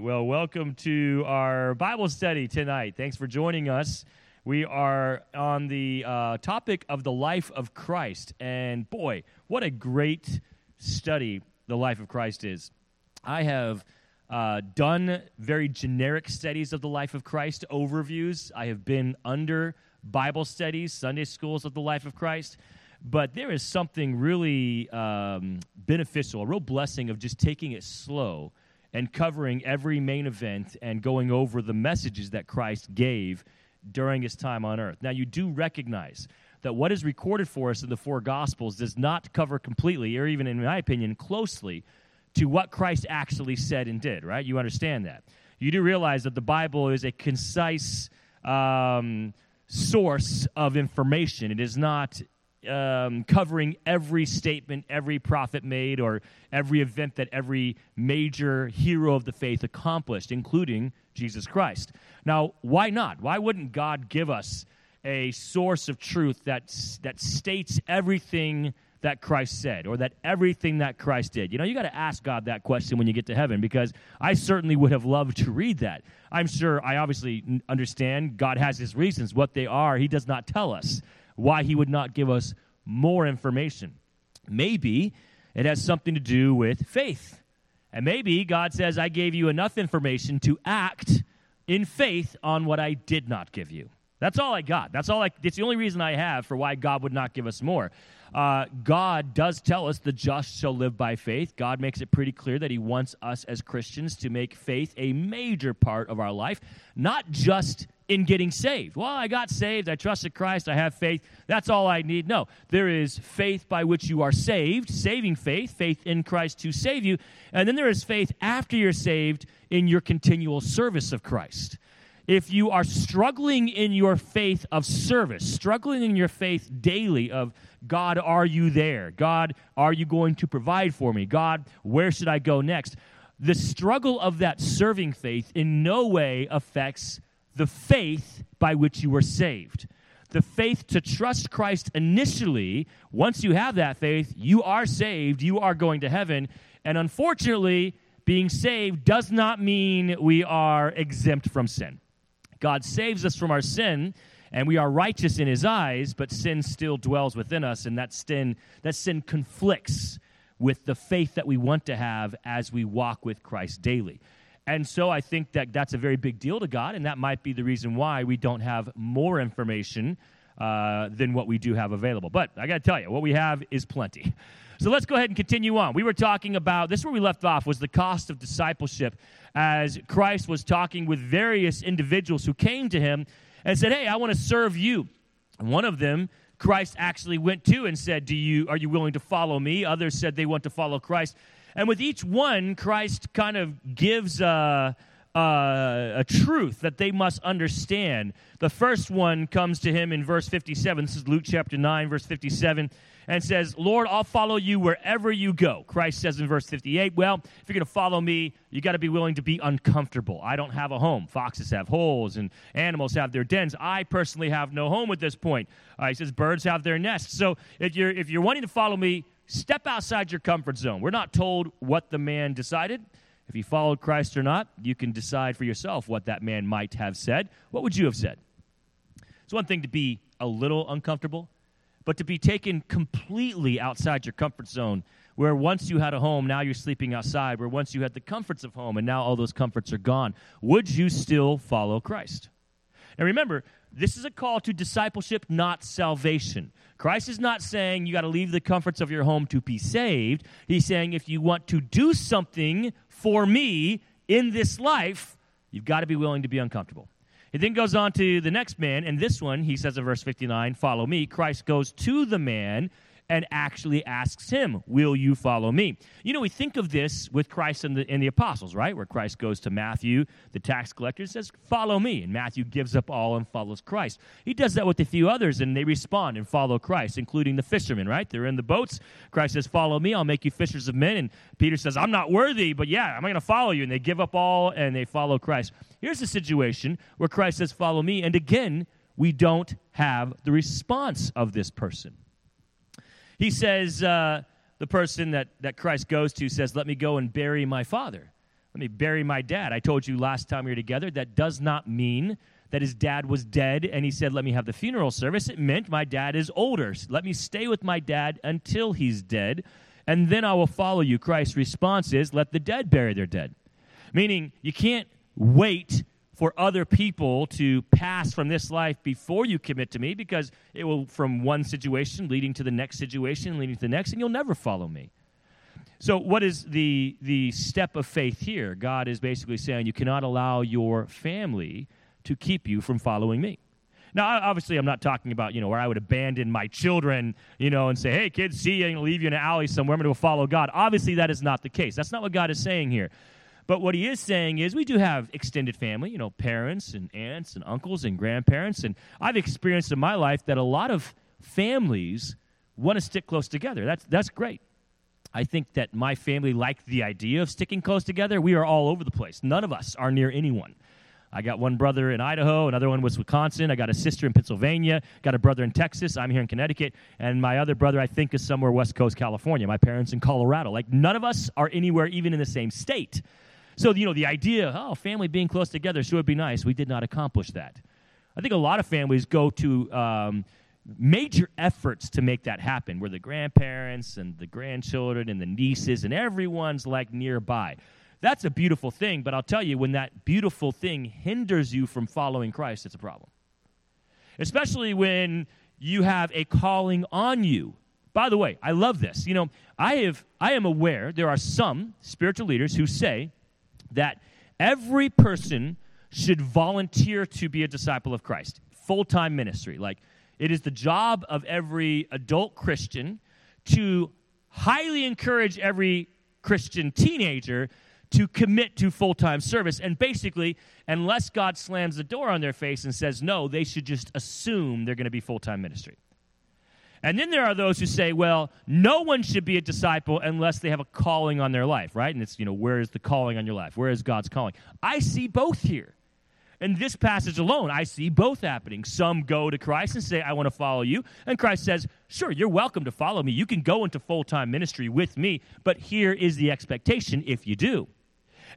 right. Well, welcome to our Bible study tonight. Thanks for joining us. We are on the uh, topic of the life of Christ. And boy, what a great study the life of Christ is. I have uh, done very generic studies of the life of Christ, overviews. I have been under Bible studies, Sunday schools of the life of Christ. But there is something really um, beneficial, a real blessing of just taking it slow and covering every main event and going over the messages that Christ gave during his time on earth. Now, you do recognize that what is recorded for us in the four Gospels does not cover completely, or even in my opinion, closely to what Christ actually said and did, right? You understand that. You do realize that the Bible is a concise um, source of information, it is not um, covering every statement every prophet made or every event that every major hero of the faith accomplished, including Jesus Christ. Now, why not? Why wouldn't God give us a source of truth that, that states everything that Christ said or that everything that Christ did? You know, you got to ask God that question when you get to heaven because I certainly would have loved to read that. I'm sure I obviously understand God has his reasons. What they are, he does not tell us why he would not give us more information. Maybe it has something to do with faith. And maybe God says, I gave you enough information to act in faith on what I did not give you. That's all I got. That's all I, it's the only reason I have for why God would not give us more. Uh, God does tell us the just shall live by faith. God makes it pretty clear that He wants us as Christians to make faith a major part of our life, not just in getting saved. Well, I got saved, I trusted Christ, I have faith. That's all I need. No, there is faith by which you are saved, saving faith, faith in Christ to save you. And then there is faith after you're saved in your continual service of Christ. If you are struggling in your faith of service, struggling in your faith daily of God, are you there? God, are you going to provide for me? God, where should I go next? The struggle of that serving faith in no way affects the faith by which you were saved. The faith to trust Christ initially, once you have that faith, you are saved, you are going to heaven. And unfortunately, being saved does not mean we are exempt from sin. God saves us from our sin and we are righteous in his eyes, but sin still dwells within us, and that sin, that sin conflicts with the faith that we want to have as we walk with Christ daily. And so I think that that's a very big deal to God, and that might be the reason why we don't have more information uh, than what we do have available. But I got to tell you, what we have is plenty. So let's go ahead and continue on. We were talking about this, where we left off was the cost of discipleship as Christ was talking with various individuals who came to him and said, Hey, I want to serve you. And one of them, Christ actually went to and said, Do you, Are you willing to follow me? Others said they want to follow Christ. And with each one, Christ kind of gives a, a, a, truth that they must understand. The first one comes to him in verse 57. This is Luke chapter 9, verse 57, and says, Lord, I'll follow you wherever you go. Christ says in verse 58, Well, if you're going to follow me, you got to be willing to be uncomfortable. I don't have a home. Foxes have holes, and animals have their dens. I personally have no home at this point. Uh, he says, Birds have their nests. So if you're, if you're wanting to follow me, Step outside your comfort zone. We're not told what the man decided. If he followed Christ or not, you can decide for yourself what that man might have said. What would you have said? It's one thing to be a little uncomfortable, but to be taken completely outside your comfort zone, where once you had a home, now you're sleeping outside, where once you had the comforts of home, and now all those comforts are gone, would you still follow Christ? Now remember, this is a call to discipleship, not salvation. Christ is not saying you got to leave the comforts of your home to be saved. He's saying if you want to do something for me in this life, you've got to be willing to be uncomfortable. He then goes on to the next man, and this one, he says in verse 59, follow me. Christ goes to the man and actually asks him, Will you follow me? You know, we think of this with Christ and the, and the apostles, right? Where Christ goes to Matthew, the tax collector, and says, Follow me. And Matthew gives up all and follows Christ. He does that with a few others, and they respond and follow Christ, including the fishermen, right? They're in the boats. Christ says, Follow me, I'll make you fishers of men. And Peter says, I'm not worthy, but yeah, I'm going to follow you. And they give up all and they follow Christ. Here's a situation where Christ says, Follow me. And again, we don't have the response of this person. He says, uh, the person that, that Christ goes to says, Let me go and bury my father. Let me bury my dad. I told you last time we were together that does not mean that his dad was dead and he said, Let me have the funeral service. It meant my dad is older. Let me stay with my dad until he's dead, and then I will follow you. Christ's response is, Let the dead bury their dead. Meaning, you can't wait for other people to pass from this life before you commit to me because it will, from one situation leading to the next situation, leading to the next, and you'll never follow me. So, what is the, the step of faith here? God is basically saying you cannot allow your family to keep you from following me. Now, obviously, I'm not talking about, you know, where I would abandon my children, you know, and say, hey, kids, see you, and leave you in an alley somewhere. I'm going to follow God. Obviously, that is not the case. That's not what God is saying here. But what he is saying is we do have extended family, you know, parents and aunts and uncles and grandparents. And I've experienced in my life that a lot of families want to stick close together. That's, that's great. I think that my family liked the idea of sticking close together. We are all over the place. None of us are near anyone. I got one brother in Idaho, another one was Wisconsin. I got a sister in Pennsylvania, got a brother in Texas. I'm here in Connecticut, and my other brother I think is somewhere West Coast California. My parents in Colorado. Like none of us are anywhere even in the same state. So, you know, the idea, oh, family being close together sure would be nice. We did not accomplish that. I think a lot of families go to um, major efforts to make that happen, where the grandparents and the grandchildren and the nieces and everyone's like nearby. That's a beautiful thing, but I'll tell you, when that beautiful thing hinders you from following Christ, it's a problem. Especially when you have a calling on you. By the way, I love this. You know, I have I am aware there are some spiritual leaders who say that every person should volunteer to be a disciple of Christ, full time ministry. Like, it is the job of every adult Christian to highly encourage every Christian teenager to commit to full time service. And basically, unless God slams the door on their face and says no, they should just assume they're going to be full time ministry. And then there are those who say, well, no one should be a disciple unless they have a calling on their life, right? And it's, you know, where is the calling on your life? Where is God's calling? I see both here. In this passage alone, I see both happening. Some go to Christ and say, I want to follow you. And Christ says, Sure, you're welcome to follow me. You can go into full time ministry with me, but here is the expectation if you do.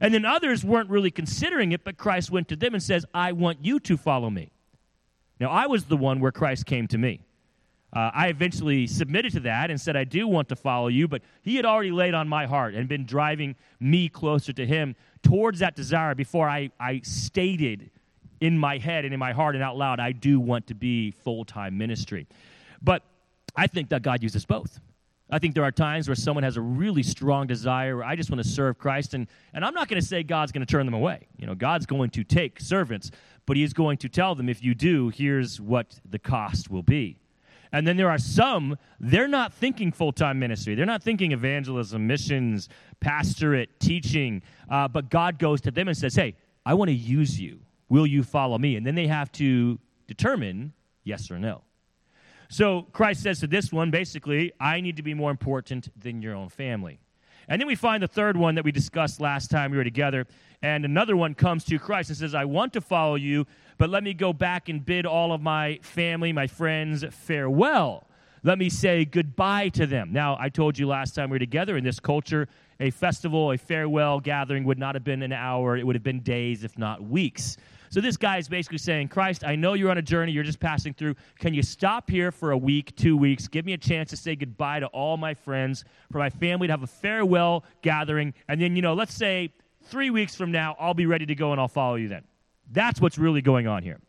And then others weren't really considering it, but Christ went to them and says, I want you to follow me. Now, I was the one where Christ came to me. Uh, I eventually submitted to that and said, I do want to follow you, but he had already laid on my heart and been driving me closer to him towards that desire before I, I stated in my head and in my heart and out loud, I do want to be full time ministry. But I think that God uses both. I think there are times where someone has a really strong desire, where I just want to serve Christ, and, and I'm not going to say God's going to turn them away. You know, God's going to take servants, but He is going to tell them, if you do, here's what the cost will be. And then there are some, they're not thinking full time ministry. They're not thinking evangelism, missions, pastorate, teaching. Uh, but God goes to them and says, Hey, I want to use you. Will you follow me? And then they have to determine yes or no. So Christ says to this one, basically, I need to be more important than your own family. And then we find the third one that we discussed last time we were together. And another one comes to Christ and says, I want to follow you, but let me go back and bid all of my family, my friends, farewell. Let me say goodbye to them. Now, I told you last time we were together in this culture, a festival, a farewell gathering would not have been an hour, it would have been days, if not weeks. So this guy is basically saying, Christ, I know you're on a journey, you're just passing through. Can you stop here for a week, two weeks, give me a chance to say goodbye to all my friends, for my family to have a farewell gathering, and then, you know, let's say three weeks from now, I'll be ready to go and I'll follow you then. That's what's really going on here.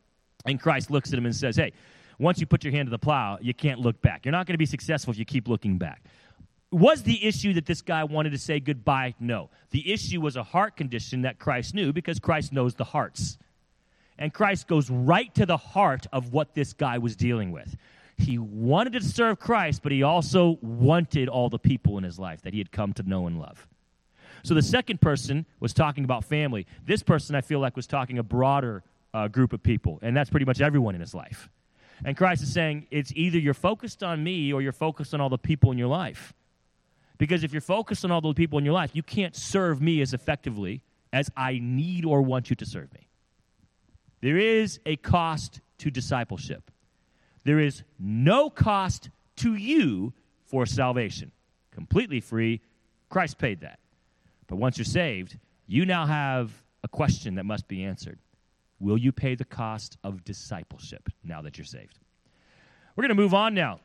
And Christ looks at him and says, Hey, once you put your hand to the plow, you can't look back. You're not going to be successful if you keep looking back. Was the issue that this guy wanted to say goodbye? No. The issue was a heart condition that Christ knew because Christ knows the hearts. And Christ goes right to the heart of what this guy was dealing with. He wanted to serve Christ, but he also wanted all the people in his life that he had come to know and love. So the second person was talking about family. This person, I feel like, was talking a broader uh, group of people, and that's pretty much everyone in his life. And Christ is saying, it's either you're focused on me or you're focused on all the people in your life. Because if you're focused on all the people in your life, you can't serve me as effectively as I need or want you to serve me. There is a cost to discipleship. There is no cost to you for salvation. Completely free. Christ paid that. But once you're saved, you now have a question that must be answered. Will you pay the cost of discipleship now that you're saved? We're going to move on now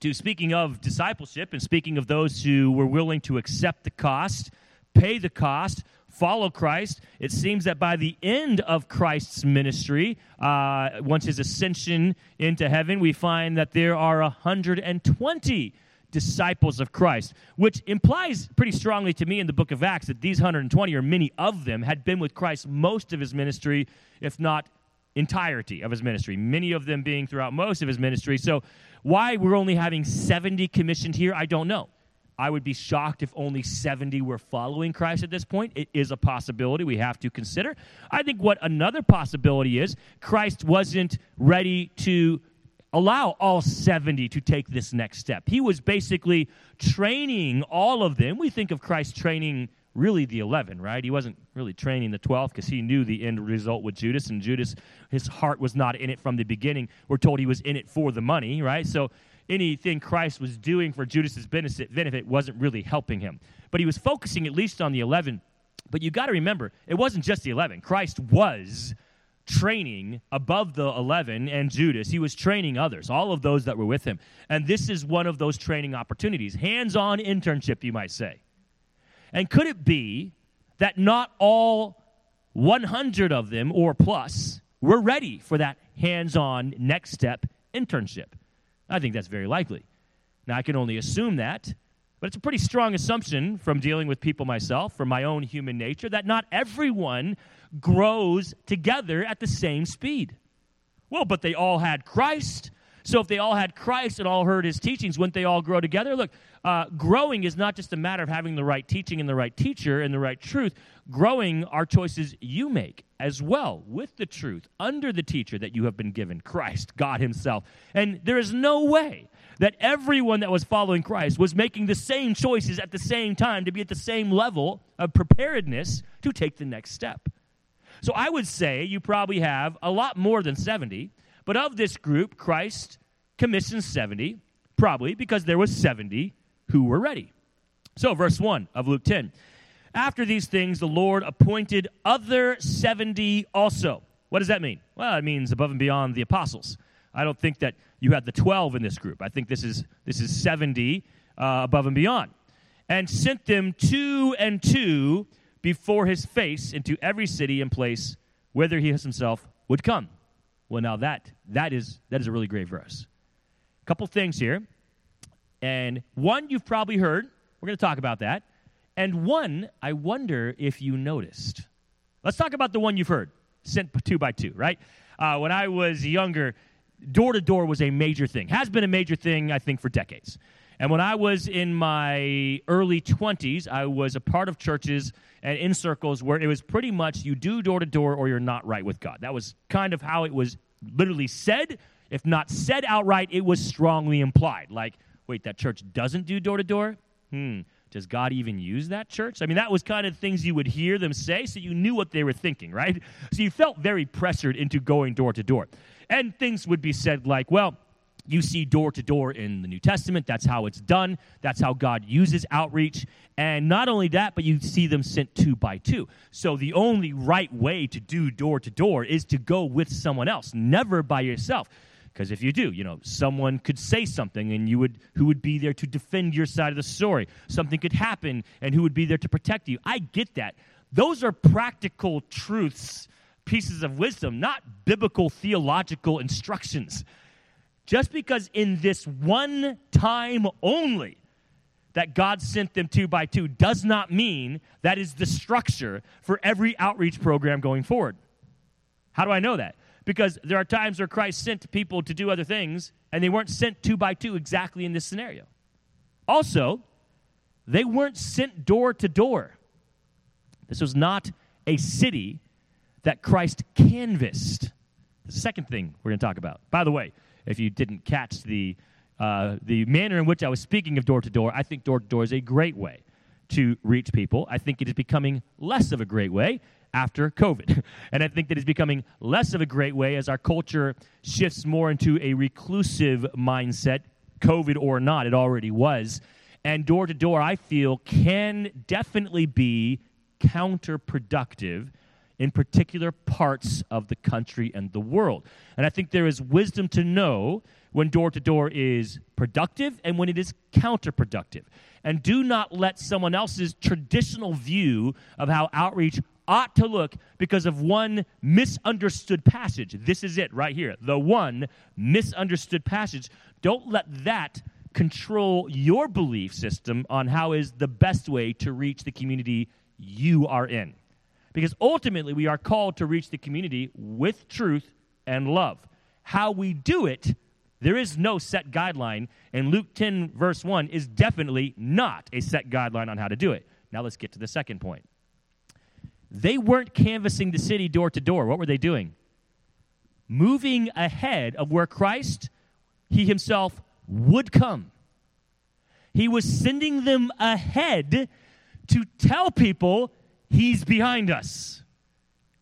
to speaking of discipleship and speaking of those who were willing to accept the cost, pay the cost, follow Christ. It seems that by the end of Christ's ministry, uh, once his ascension into heaven, we find that there are 120 disciples of Christ, which implies pretty strongly to me in the book of Acts that these 120, or many of them, had been with Christ most of his ministry, if not entirety of his ministry, many of them being throughout most of his ministry. So, why we're only having 70 commissioned here, I don't know. I would be shocked if only 70 were following Christ at this point. It is a possibility we have to consider. I think what another possibility is Christ wasn't ready to allow all 70 to take this next step. He was basically training all of them. We think of Christ training really the 11, right? He wasn't really training the 12 because he knew the end result with Judas, and Judas, his heart was not in it from the beginning. We're told he was in it for the money, right? So anything Christ was doing for Judas's benefit, benefit wasn't really helping him. But he was focusing at least on the 11. But you got to remember, it wasn't just the 11. Christ was training above the 11 and Judas. He was training others, all of those that were with him. And this is one of those training opportunities. Hands on internship, you might say. And could it be that not all 100 of them or plus were ready for that hands on next step internship? I think that's very likely. Now, I can only assume that, but it's a pretty strong assumption from dealing with people myself, from my own human nature, that not everyone grows together at the same speed. Well, but they all had Christ. So if they all had Christ and all heard his teachings, wouldn't they all grow together? Look, uh, growing is not just a matter of having the right teaching and the right teacher and the right truth. Growing are choices you make as well with the truth under the teacher that you have been given, Christ, God Himself. And there is no way that everyone that was following Christ was making the same choices at the same time to be at the same level of preparedness to take the next step. So I would say you probably have a lot more than 70, but of this group, Christ commissioned 70, probably because there was 70 who were ready. So, verse 1 of Luke 10. After these things, the Lord appointed other 70 also. What does that mean? Well, it means above and beyond the apostles. I don't think that you had the 12 in this group. I think this is, this is 70 uh, above and beyond. And sent them two and two before his face into every city and place whither he himself would come. Well, now that, that, is, that is a really great verse. A couple things here. And one you've probably heard. We're going to talk about that. And one, I wonder if you noticed. Let's talk about the one you've heard, sent two by two, right? Uh, when I was younger, door to door was a major thing, has been a major thing, I think, for decades. And when I was in my early 20s, I was a part of churches and in circles where it was pretty much you do door to door or you're not right with God. That was kind of how it was literally said. If not said outright, it was strongly implied. Like, wait, that church doesn't do door to door? Hmm. Does God even use that church? I mean, that was kind of things you would hear them say, so you knew what they were thinking, right? So you felt very pressured into going door to door. And things would be said like, well, you see door to door in the New Testament. That's how it's done. That's how God uses outreach. And not only that, but you see them sent two by two. So the only right way to do door to door is to go with someone else, never by yourself. Because if you do, you know, someone could say something and you would who would be there to defend your side of the story. Something could happen and who would be there to protect you. I get that. Those are practical truths, pieces of wisdom, not biblical theological instructions. Just because in this one time only that God sent them two by two does not mean that is the structure for every outreach program going forward. How do I know that? Because there are times where Christ sent people to do other things, and they weren't sent two by two exactly in this scenario. Also, they weren't sent door to door. This was not a city that Christ canvassed. The second thing we're going to talk about. By the way, if you didn't catch the, uh, the manner in which I was speaking of door to door, I think door to door is a great way to reach people. I think it is becoming less of a great way after COVID. And I think that it's becoming less of a great way as our culture shifts more into a reclusive mindset, COVID or not, it already was. And door to door, I feel, can definitely be counterproductive in particular parts of the country and the world. And I think there is wisdom to know when door to door is productive and when it is counterproductive. And do not let someone else's traditional view of how outreach ought to look because of one misunderstood passage. This is it right here. The one misunderstood passage. Don't let that control your belief system on how is the best way to reach the community you are in. Because ultimately, we are called to reach the community with truth and love. How we do it, there is no set guideline, and Luke 10, verse 1, is definitely not a set guideline on how to do it. Now, let's get to the second point. They weren't canvassing the city door to door. What were they doing? Moving ahead of where Christ, He Himself, would come. He was sending them ahead to tell people He's behind us.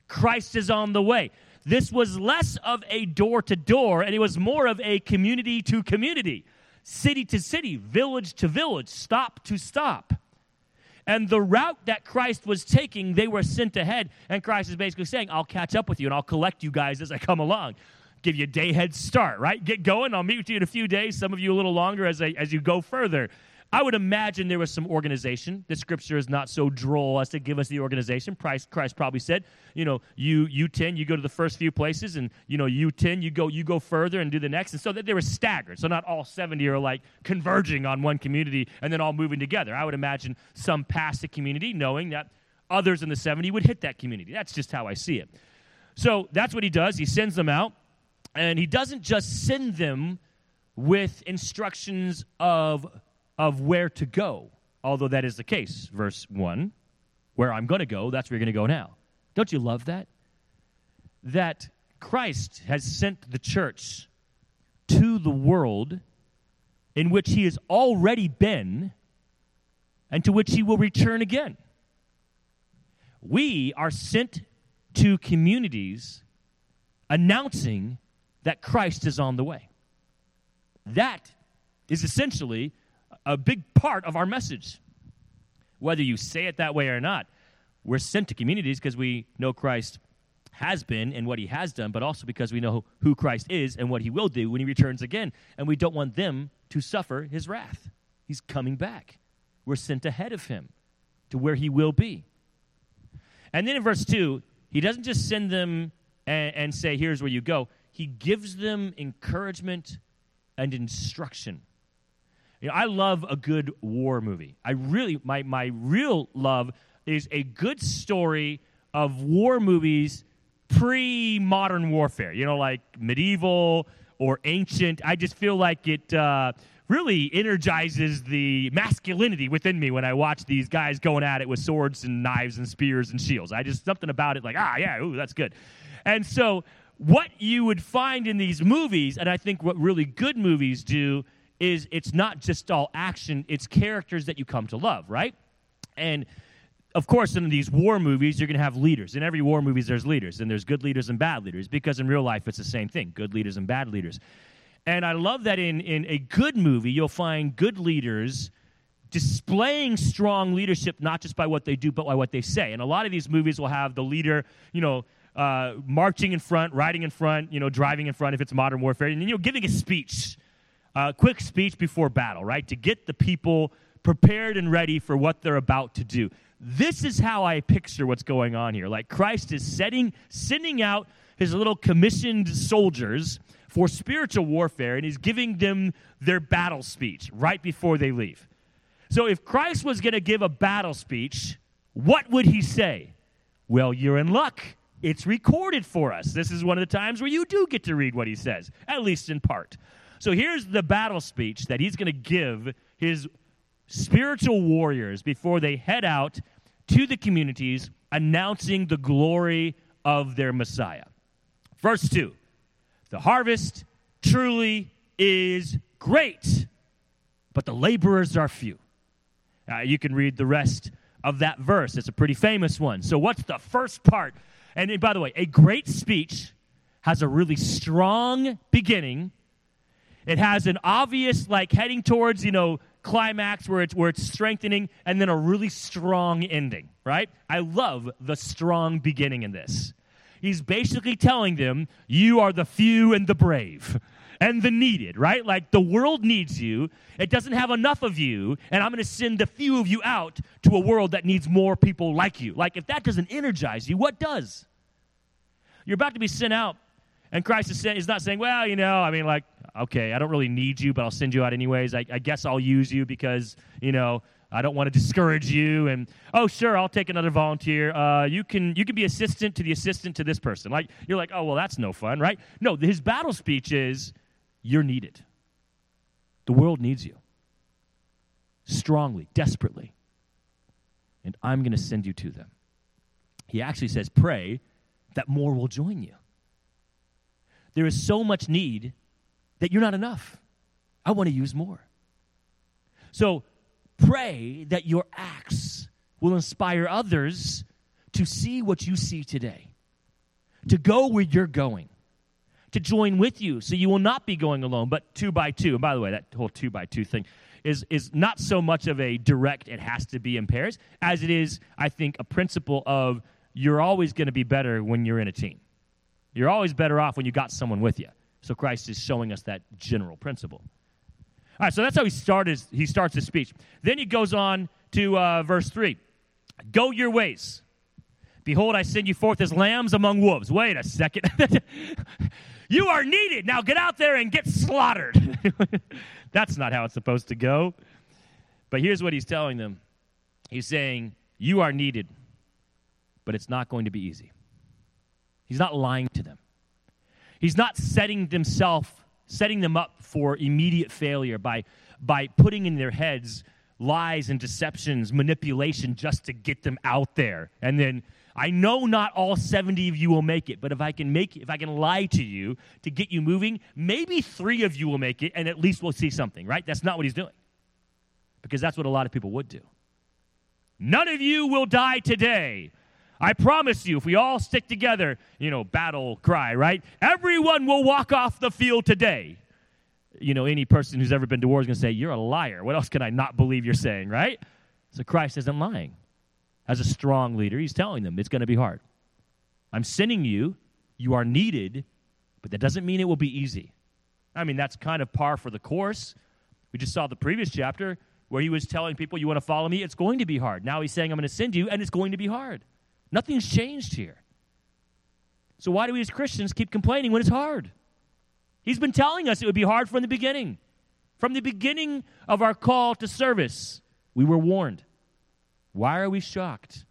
Christ is on the way. This was less of a door to door, and it was more of a community to community, city to city, village to village, stop to stop. And the route that Christ was taking, they were sent ahead. And Christ is basically saying, I'll catch up with you and I'll collect you guys as I come along. Give you a day head start, right? Get going. I'll meet with you in a few days, some of you a little longer as, I, as you go further. I would imagine there was some organization. The scripture is not so droll as to give us the organization. Christ, Christ probably said, you know, you you ten, you go to the first few places, and you know, you ten, you go you go further and do the next, and so that they were staggered. So not all seventy are like converging on one community and then all moving together. I would imagine some past the community, knowing that others in the seventy would hit that community. That's just how I see it. So that's what he does. He sends them out, and he doesn't just send them with instructions of of where to go, although that is the case. Verse 1 Where I'm going to go, that's where you're going to go now. Don't you love that? That Christ has sent the church to the world in which he has already been and to which he will return again. We are sent to communities announcing that Christ is on the way. That is essentially a big part of our message. Whether you say it that way or not, we're sent to communities because we know Christ has been and what he has done, but also because we know who Christ is and what he will do when he returns again. And we don't want them to suffer his wrath. He's coming back. We're sent ahead of him to where he will be. And then in verse 2, he doesn't just send them and, and say, Here's where you go. He gives them encouragement and instruction. You know, I love a good war movie. I really, my, my real love is a good story of war movies pre modern warfare, you know, like medieval or ancient. I just feel like it uh, really energizes the masculinity within me when I watch these guys going at it with swords and knives and spears and shields. I just, something about it like, ah, yeah, ooh, that's good. And so, what you would find in these movies, and I think what really good movies do, is it's not just all action, it's characters that you come to love, right? And of course, in these war movies, you're going to have leaders. In every war movies, there's leaders, and there's good leaders and bad leaders, because in real life, it's the same thing good leaders and bad leaders. And I love that in, in a good movie, you'll find good leaders displaying strong leadership, not just by what they do, but by what they say. And a lot of these movies will have the leader, you know, uh, marching in front, riding in front, you know, driving in front if it's modern warfare, and, you know, giving a speech uh, quick speech before battle, right? To get the people prepared and ready for what they're about to do. This is how I picture what's going on here. Like Christ is setting, sending out his little commissioned soldiers for spiritual warfare, and he's giving them their battle speech right before they leave. So if Christ was going to give a battle speech, what would he say? Well, you're in luck. It's recorded for us. This is one of the times where you do get to read what he says, at least in part. So here's the battle speech that he's going to give his spiritual warriors before they head out to the communities announcing the glory of their Messiah. Verse 2 The harvest truly is great, but the laborers are few. Uh, you can read the rest of that verse. It's a pretty famous one. So, what's the first part? And by the way, a great speech has a really strong beginning it has an obvious, like, heading towards, you know, climax where it's where it's strengthening and then a really strong ending, right? I love the strong beginning in this. He's basically telling them, you are the few and the brave and the needed, right? Like the world needs you. It doesn't have enough of you, and I'm going to send the few of you out to a world that needs more people like you. Like if that doesn't energize you, what does? You're about to be sent out, and Christ is, not saying, well, you know, I mean, like, okay, I don't really need you, but I'll send you out anyways. I, I guess I'll use you because, you know, I don't want to discourage you. And oh, sure, I'll take another volunteer. Uh, you can you can be assistant to the assistant to this person. Like you're like, oh well, that's no fun, right? No, his battle speech is, you're needed. The world needs you strongly, desperately, and I'm going to send you to them. He actually says, pray that more will join you. There is so much need that you're not enough. I want to use more. So Pray that your acts will inspire others to see what you see today, to go where you're going, to join with you so you will not be going alone, but two by two. And by the way, that whole two by two thing is, is not so much of a direct, it has to be in pairs, as it is, I think, a principle of you're always going to be better when you're in a team. You're always better off when you got someone with you. So Christ is showing us that general principle. All right, so that's how he started. He starts his speech. Then he goes on to uh, verse three: "Go your ways. Behold, I send you forth as lambs among wolves." Wait a second. you are needed. Now get out there and get slaughtered. that's not how it's supposed to go. But here's what he's telling them. He's saying, "You are needed, but it's not going to be easy." He's not lying to them. He's not setting himself setting them up for immediate failure by, by putting in their heads lies and deceptions, manipulation just to get them out there. And then I know not all 70 of you will make it, but if I can make if I can lie to you to get you moving, maybe 3 of you will make it and at least we'll see something, right? That's not what he's doing. Because that's what a lot of people would do. None of you will die today. I promise you, if we all stick together, you know, battle cry, right? Everyone will walk off the field today. You know, any person who's ever been to war is going to say, You're a liar. What else can I not believe you're saying, right? So Christ isn't lying. As a strong leader, he's telling them it's going to be hard. I'm sending you. You are needed, but that doesn't mean it will be easy. I mean, that's kind of par for the course. We just saw the previous chapter where he was telling people, You want to follow me? It's going to be hard. Now he's saying, I'm going to send you, and it's going to be hard. Nothing's changed here. So why do we as Christians keep complaining when it's hard? He's been telling us it would be hard from the beginning. From the beginning of our call to service, we were warned. Why are we shocked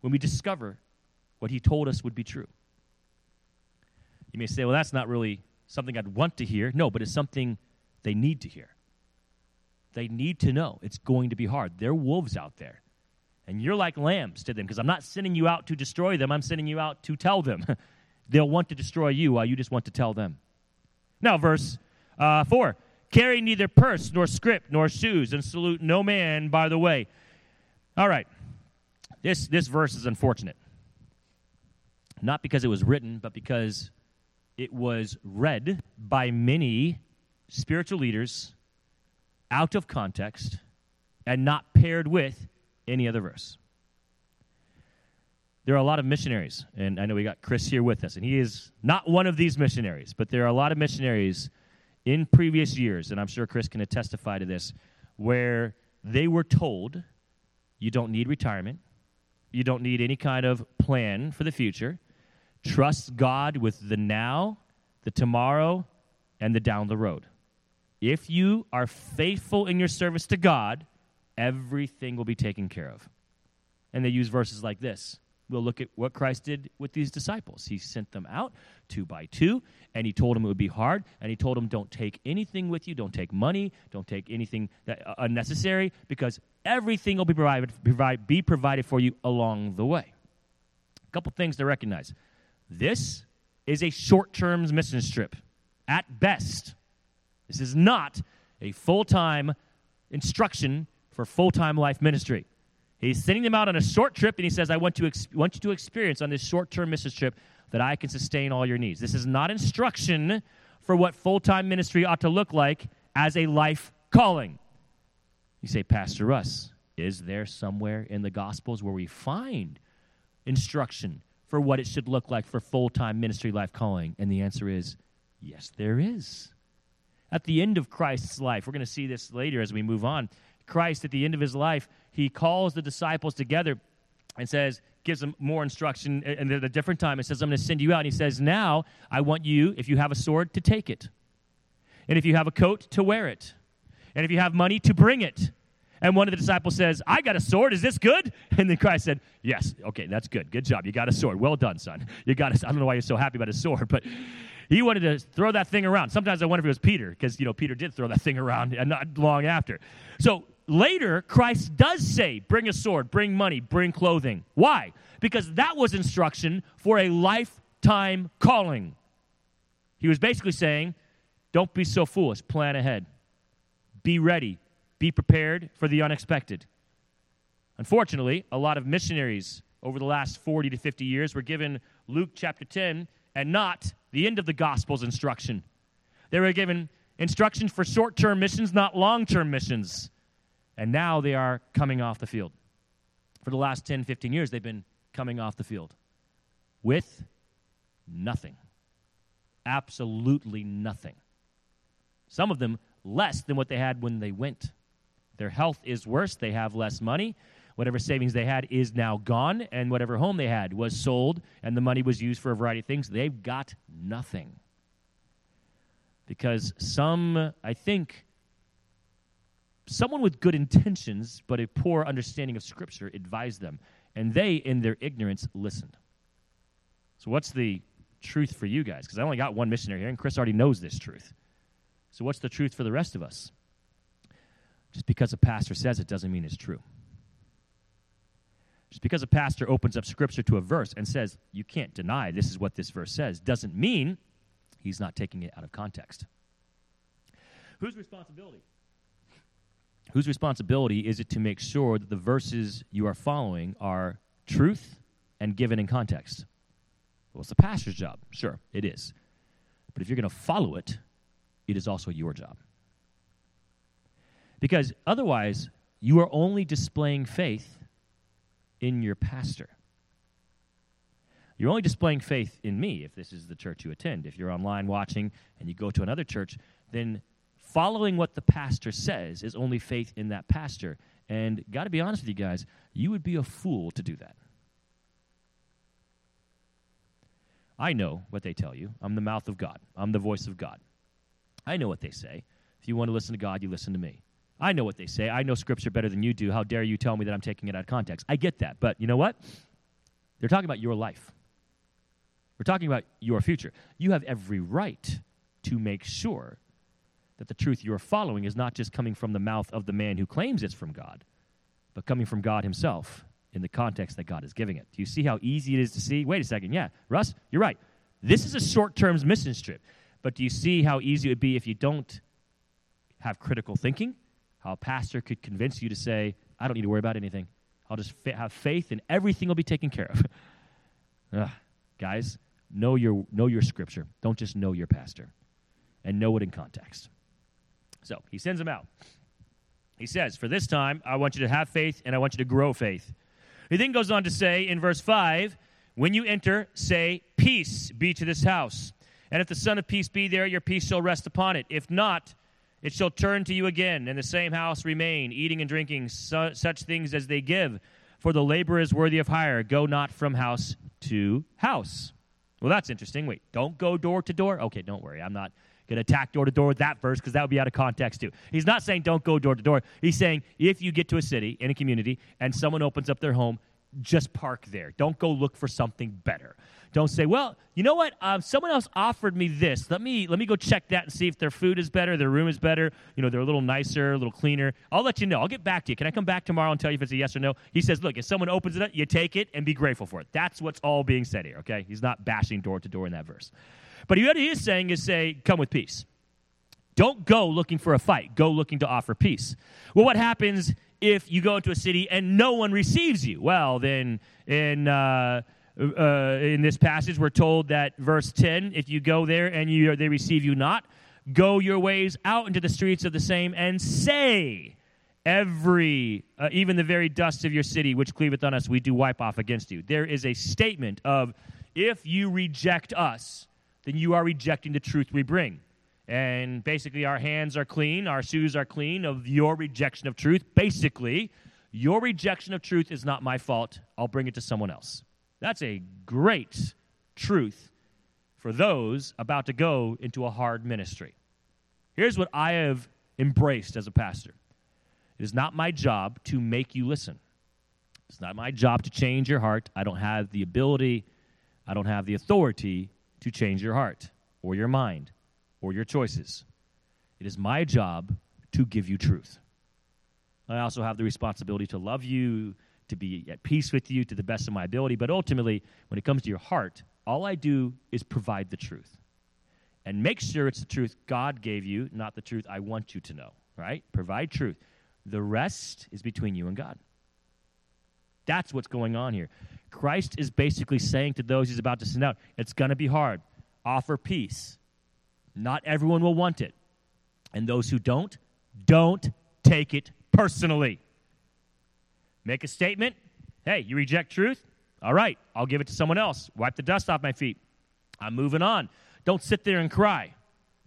when we discover what he told us would be true? You may say, well, that's not really something I'd want to hear. No, but it's something they need to hear. They need to know it's going to be hard. There are wolves out there. And you're like lambs to them because I'm not sending you out to destroy them, I'm sending you out to tell them. They'll want to destroy you while you just want to tell them. Now, verse uh, 4 Carry neither purse, nor scrip, nor shoes, and salute no man by the way. All right. This, this verse is unfortunate. Not because it was written, but because it was read by many spiritual leaders out of context and not paired with any other verse. There are a lot of missionaries, and I know we got Chris here with us, and he is not one of these missionaries, but there are a lot of missionaries in previous years, and I'm sure Chris can testify to this, where they were told you don't need retirement, you don't need any kind of plan for the future. Trust God with the now, the tomorrow, and the down the road. If you are faithful in your service to God, everything will be taken care of. And they use verses like this. We'll look at what Christ did with these disciples. He sent them out two by two, and he told them it would be hard, and he told them, Don't take anything with you, don't take money, don't take anything that, uh, unnecessary, because everything will be provided, provide, be provided for you along the way. A couple things to recognize. This is a short term mission trip at best. This is not a full time instruction for full time life ministry. He's sending them out on a short trip, and he says, I want, to ex- want you to experience on this short term mission trip that I can sustain all your needs. This is not instruction for what full time ministry ought to look like as a life calling. You say, Pastor Russ, is there somewhere in the Gospels where we find instruction for what it should look like for full time ministry life calling? And the answer is yes, there is. At the end of Christ's life, we're going to see this later as we move on. Christ, at the end of his life, he calls the disciples together and says, gives them more instruction. And at a different time, it says, I'm going to send you out. And he says, Now I want you, if you have a sword, to take it. And if you have a coat, to wear it. And if you have money, to bring it. And one of the disciples says, I got a sword. Is this good? And then Christ said, Yes. Okay, that's good. Good job. You got a sword. Well done, son. You got a, I don't know why you're so happy about a sword, but he wanted to throw that thing around. Sometimes I wonder if it was Peter, because, you know, Peter did throw that thing around and not long after. So later, Christ does say, Bring a sword, bring money, bring clothing. Why? Because that was instruction for a lifetime calling. He was basically saying, Don't be so foolish. Plan ahead. Be ready. Be prepared for the unexpected. Unfortunately, a lot of missionaries over the last 40 to 50 years were given Luke chapter 10 and not the end of the gospel's instruction. They were given instructions for short term missions, not long term missions. And now they are coming off the field. For the last 10, 15 years, they've been coming off the field with nothing. Absolutely nothing. Some of them less than what they had when they went. Their health is worse. They have less money. Whatever savings they had is now gone, and whatever home they had was sold, and the money was used for a variety of things. They've got nothing. Because some, I think, someone with good intentions but a poor understanding of Scripture advised them, and they, in their ignorance, listened. So, what's the truth for you guys? Because I only got one missionary here, and Chris already knows this truth. So, what's the truth for the rest of us? Just because a pastor says it doesn't mean it's true. Just because a pastor opens up scripture to a verse and says, you can't deny this is what this verse says, doesn't mean he's not taking it out of context. Whose responsibility? Whose responsibility is it to make sure that the verses you are following are truth and given in context? Well, it's the pastor's job. Sure, it is. But if you're going to follow it, it is also your job. Because otherwise, you are only displaying faith in your pastor. You're only displaying faith in me if this is the church you attend. If you're online watching and you go to another church, then following what the pastor says is only faith in that pastor. And got to be honest with you guys, you would be a fool to do that. I know what they tell you. I'm the mouth of God, I'm the voice of God. I know what they say. If you want to listen to God, you listen to me. I know what they say. I know Scripture better than you do. How dare you tell me that I'm taking it out of context? I get that. But you know what? They're talking about your life. We're talking about your future. You have every right to make sure that the truth you're following is not just coming from the mouth of the man who claims it's from God, but coming from God Himself in the context that God is giving it. Do you see how easy it is to see? Wait a second. Yeah, Russ, you're right. This is a short term mission trip. But do you see how easy it would be if you don't have critical thinking? How a pastor could convince you to say, I don't need to worry about anything. I'll just fa- have faith and everything will be taken care of. Ugh, guys, know your, know your scripture. Don't just know your pastor and know it in context. So he sends them out. He says, For this time, I want you to have faith and I want you to grow faith. He then goes on to say in verse 5 When you enter, say, Peace be to this house. And if the Son of Peace be there, your peace shall rest upon it. If not, it shall turn to you again, and the same house remain, eating and drinking su- such things as they give. For the labor is worthy of hire. Go not from house to house. Well, that's interesting. Wait, don't go door to door? Okay, don't worry. I'm not going to attack door to door with that verse because that would be out of context too. He's not saying don't go door to door. He's saying if you get to a city, in a community, and someone opens up their home, just park there. Don't go look for something better. Don't say, "Well, you know what? Um, someone else offered me this. Let me let me go check that and see if their food is better, their room is better. You know, they're a little nicer, a little cleaner. I'll let you know. I'll get back to you. Can I come back tomorrow and tell you if it's a yes or no?" He says, "Look, if someone opens it up, you take it and be grateful for it. That's what's all being said here. Okay? He's not bashing door to door in that verse, but what he is saying is, say, come with peace." Don't go looking for a fight. Go looking to offer peace. Well, what happens if you go into a city and no one receives you? Well, then in uh, uh, in this passage, we're told that verse 10 if you go there and you, they receive you not, go your ways out into the streets of the same and say, every, uh, even the very dust of your city, which cleaveth on us, we do wipe off against you. There is a statement of, if you reject us, then you are rejecting the truth we bring. And basically, our hands are clean, our shoes are clean of your rejection of truth. Basically, your rejection of truth is not my fault. I'll bring it to someone else. That's a great truth for those about to go into a hard ministry. Here's what I have embraced as a pastor it is not my job to make you listen. It's not my job to change your heart. I don't have the ability, I don't have the authority to change your heart or your mind or your choices. It is my job to give you truth. I also have the responsibility to love you, to be at peace with you to the best of my ability. But ultimately, when it comes to your heart, all I do is provide the truth. And make sure it's the truth God gave you, not the truth I want you to know, right? Provide truth. The rest is between you and God. That's what's going on here. Christ is basically saying to those he's about to send out, it's going to be hard. Offer peace. Not everyone will want it. And those who don't, don't take it personally. Make a statement. Hey, you reject truth? All right, I'll give it to someone else. Wipe the dust off my feet. I'm moving on. Don't sit there and cry.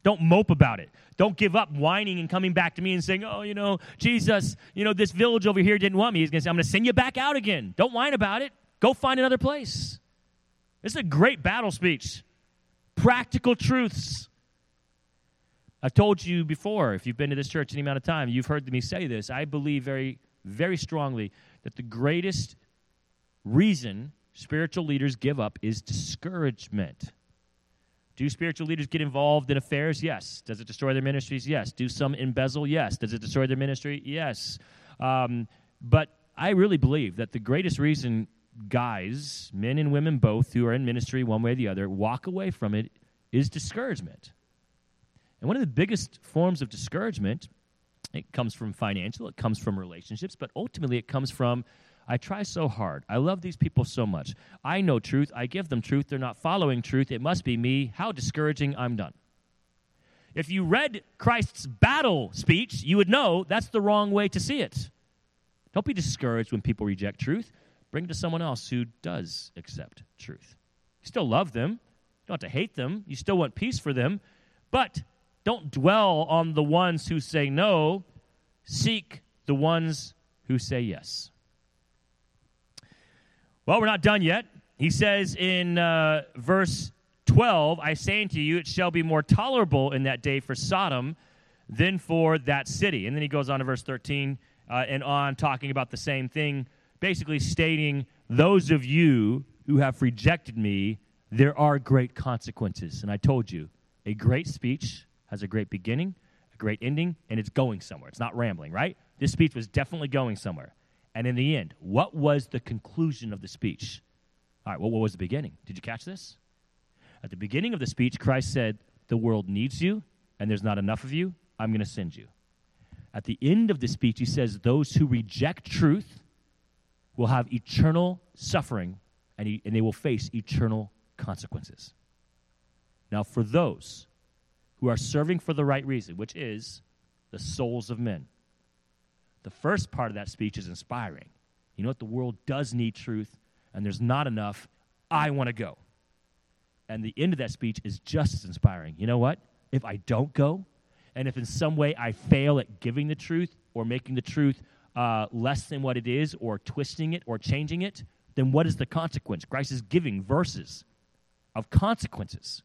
Don't mope about it. Don't give up whining and coming back to me and saying, oh, you know, Jesus, you know, this village over here didn't want me. He's going to say, I'm going to send you back out again. Don't whine about it. Go find another place. This is a great battle speech. Practical truths. I've told you before, if you've been to this church any amount of time, you've heard me say this. I believe very, very strongly that the greatest reason spiritual leaders give up is discouragement. Do spiritual leaders get involved in affairs? Yes. Does it destroy their ministries? Yes. Do some embezzle? Yes. Does it destroy their ministry? Yes. Um, but I really believe that the greatest reason guys, men and women both, who are in ministry one way or the other, walk away from it is discouragement. And one of the biggest forms of discouragement, it comes from financial, it comes from relationships, but ultimately it comes from I try so hard. I love these people so much. I know truth. I give them truth. They're not following truth. It must be me. How discouraging. I'm done. If you read Christ's battle speech, you would know that's the wrong way to see it. Don't be discouraged when people reject truth. Bring it to someone else who does accept truth. You still love them. You don't have to hate them. You still want peace for them. But don't dwell on the ones who say no. Seek the ones who say yes. Well, we're not done yet. He says in uh, verse 12, I say unto you, it shall be more tolerable in that day for Sodom than for that city. And then he goes on to verse 13 uh, and on, talking about the same thing, basically stating, Those of you who have rejected me, there are great consequences. And I told you, a great speech has a great beginning, a great ending, and it's going somewhere. It's not rambling, right? This speech was definitely going somewhere. And in the end, what was the conclusion of the speech? All right, well, what was the beginning? Did you catch this? At the beginning of the speech, Christ said, The world needs you, and there's not enough of you. I'm going to send you. At the end of the speech, he says, Those who reject truth will have eternal suffering, and, he, and they will face eternal consequences. Now, for those who are serving for the right reason, which is the souls of men, the first part of that speech is inspiring. You know what? The world does need truth, and there's not enough. I want to go. And the end of that speech is just as inspiring. You know what? If I don't go, and if in some way I fail at giving the truth or making the truth uh, less than what it is, or twisting it or changing it, then what is the consequence? Christ is giving verses of consequences.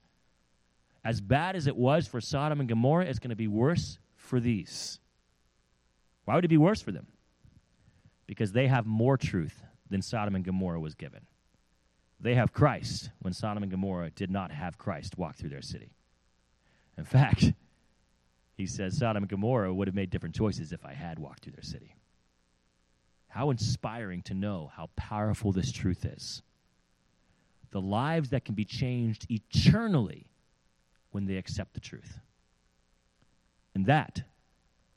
As bad as it was for Sodom and Gomorrah, it's going to be worse for these. Why would it be worse for them? Because they have more truth than Sodom and Gomorrah was given. They have Christ when Sodom and Gomorrah did not have Christ walk through their city. In fact, he says Sodom and Gomorrah would have made different choices if I had walked through their city. How inspiring to know how powerful this truth is. The lives that can be changed eternally when they accept the truth. And that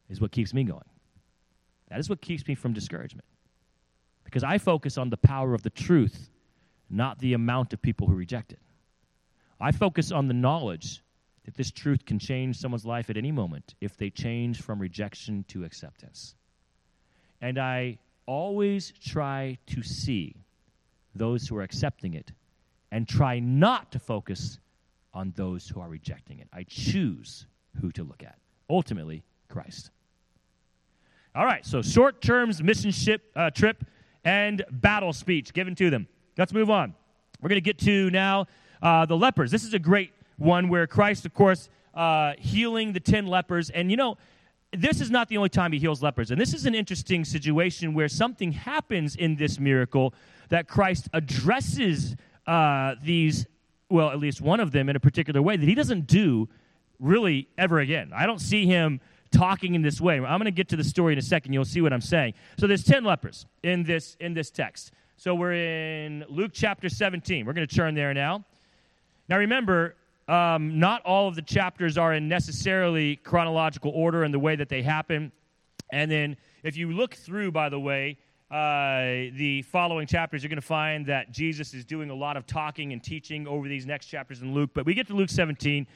is what keeps me going. That is what keeps me from discouragement. Because I focus on the power of the truth, not the amount of people who reject it. I focus on the knowledge that this truth can change someone's life at any moment if they change from rejection to acceptance. and I always try to see those who are accepting it and try not to focus on those who are rejecting it. I choose who to look at. Ultimately, Christ. All right, so short terms mission ship, uh, trip and battle speech given to them. Let's move on. We're going to get to now uh, the lepers. This is a great one where Christ, of course, uh, healing the 10 lepers. And you know, this is not the only time he heals lepers. And this is an interesting situation where something happens in this miracle that Christ addresses uh, these, well, at least one of them in a particular way that he doesn't do really ever again. I don't see him talking in this way. I'm going to get to the story in a second. You'll see what I'm saying. So there's 10 lepers in this in this text. So we're in Luke chapter 17. We're going to turn there now. Now remember, um, not all of the chapters are in necessarily chronological order in the way that they happen. And then if you look through, by the way, uh, the following chapters, you're going to find that Jesus is doing a lot of talking and teaching over these next chapters in Luke. But we get to Luke 17,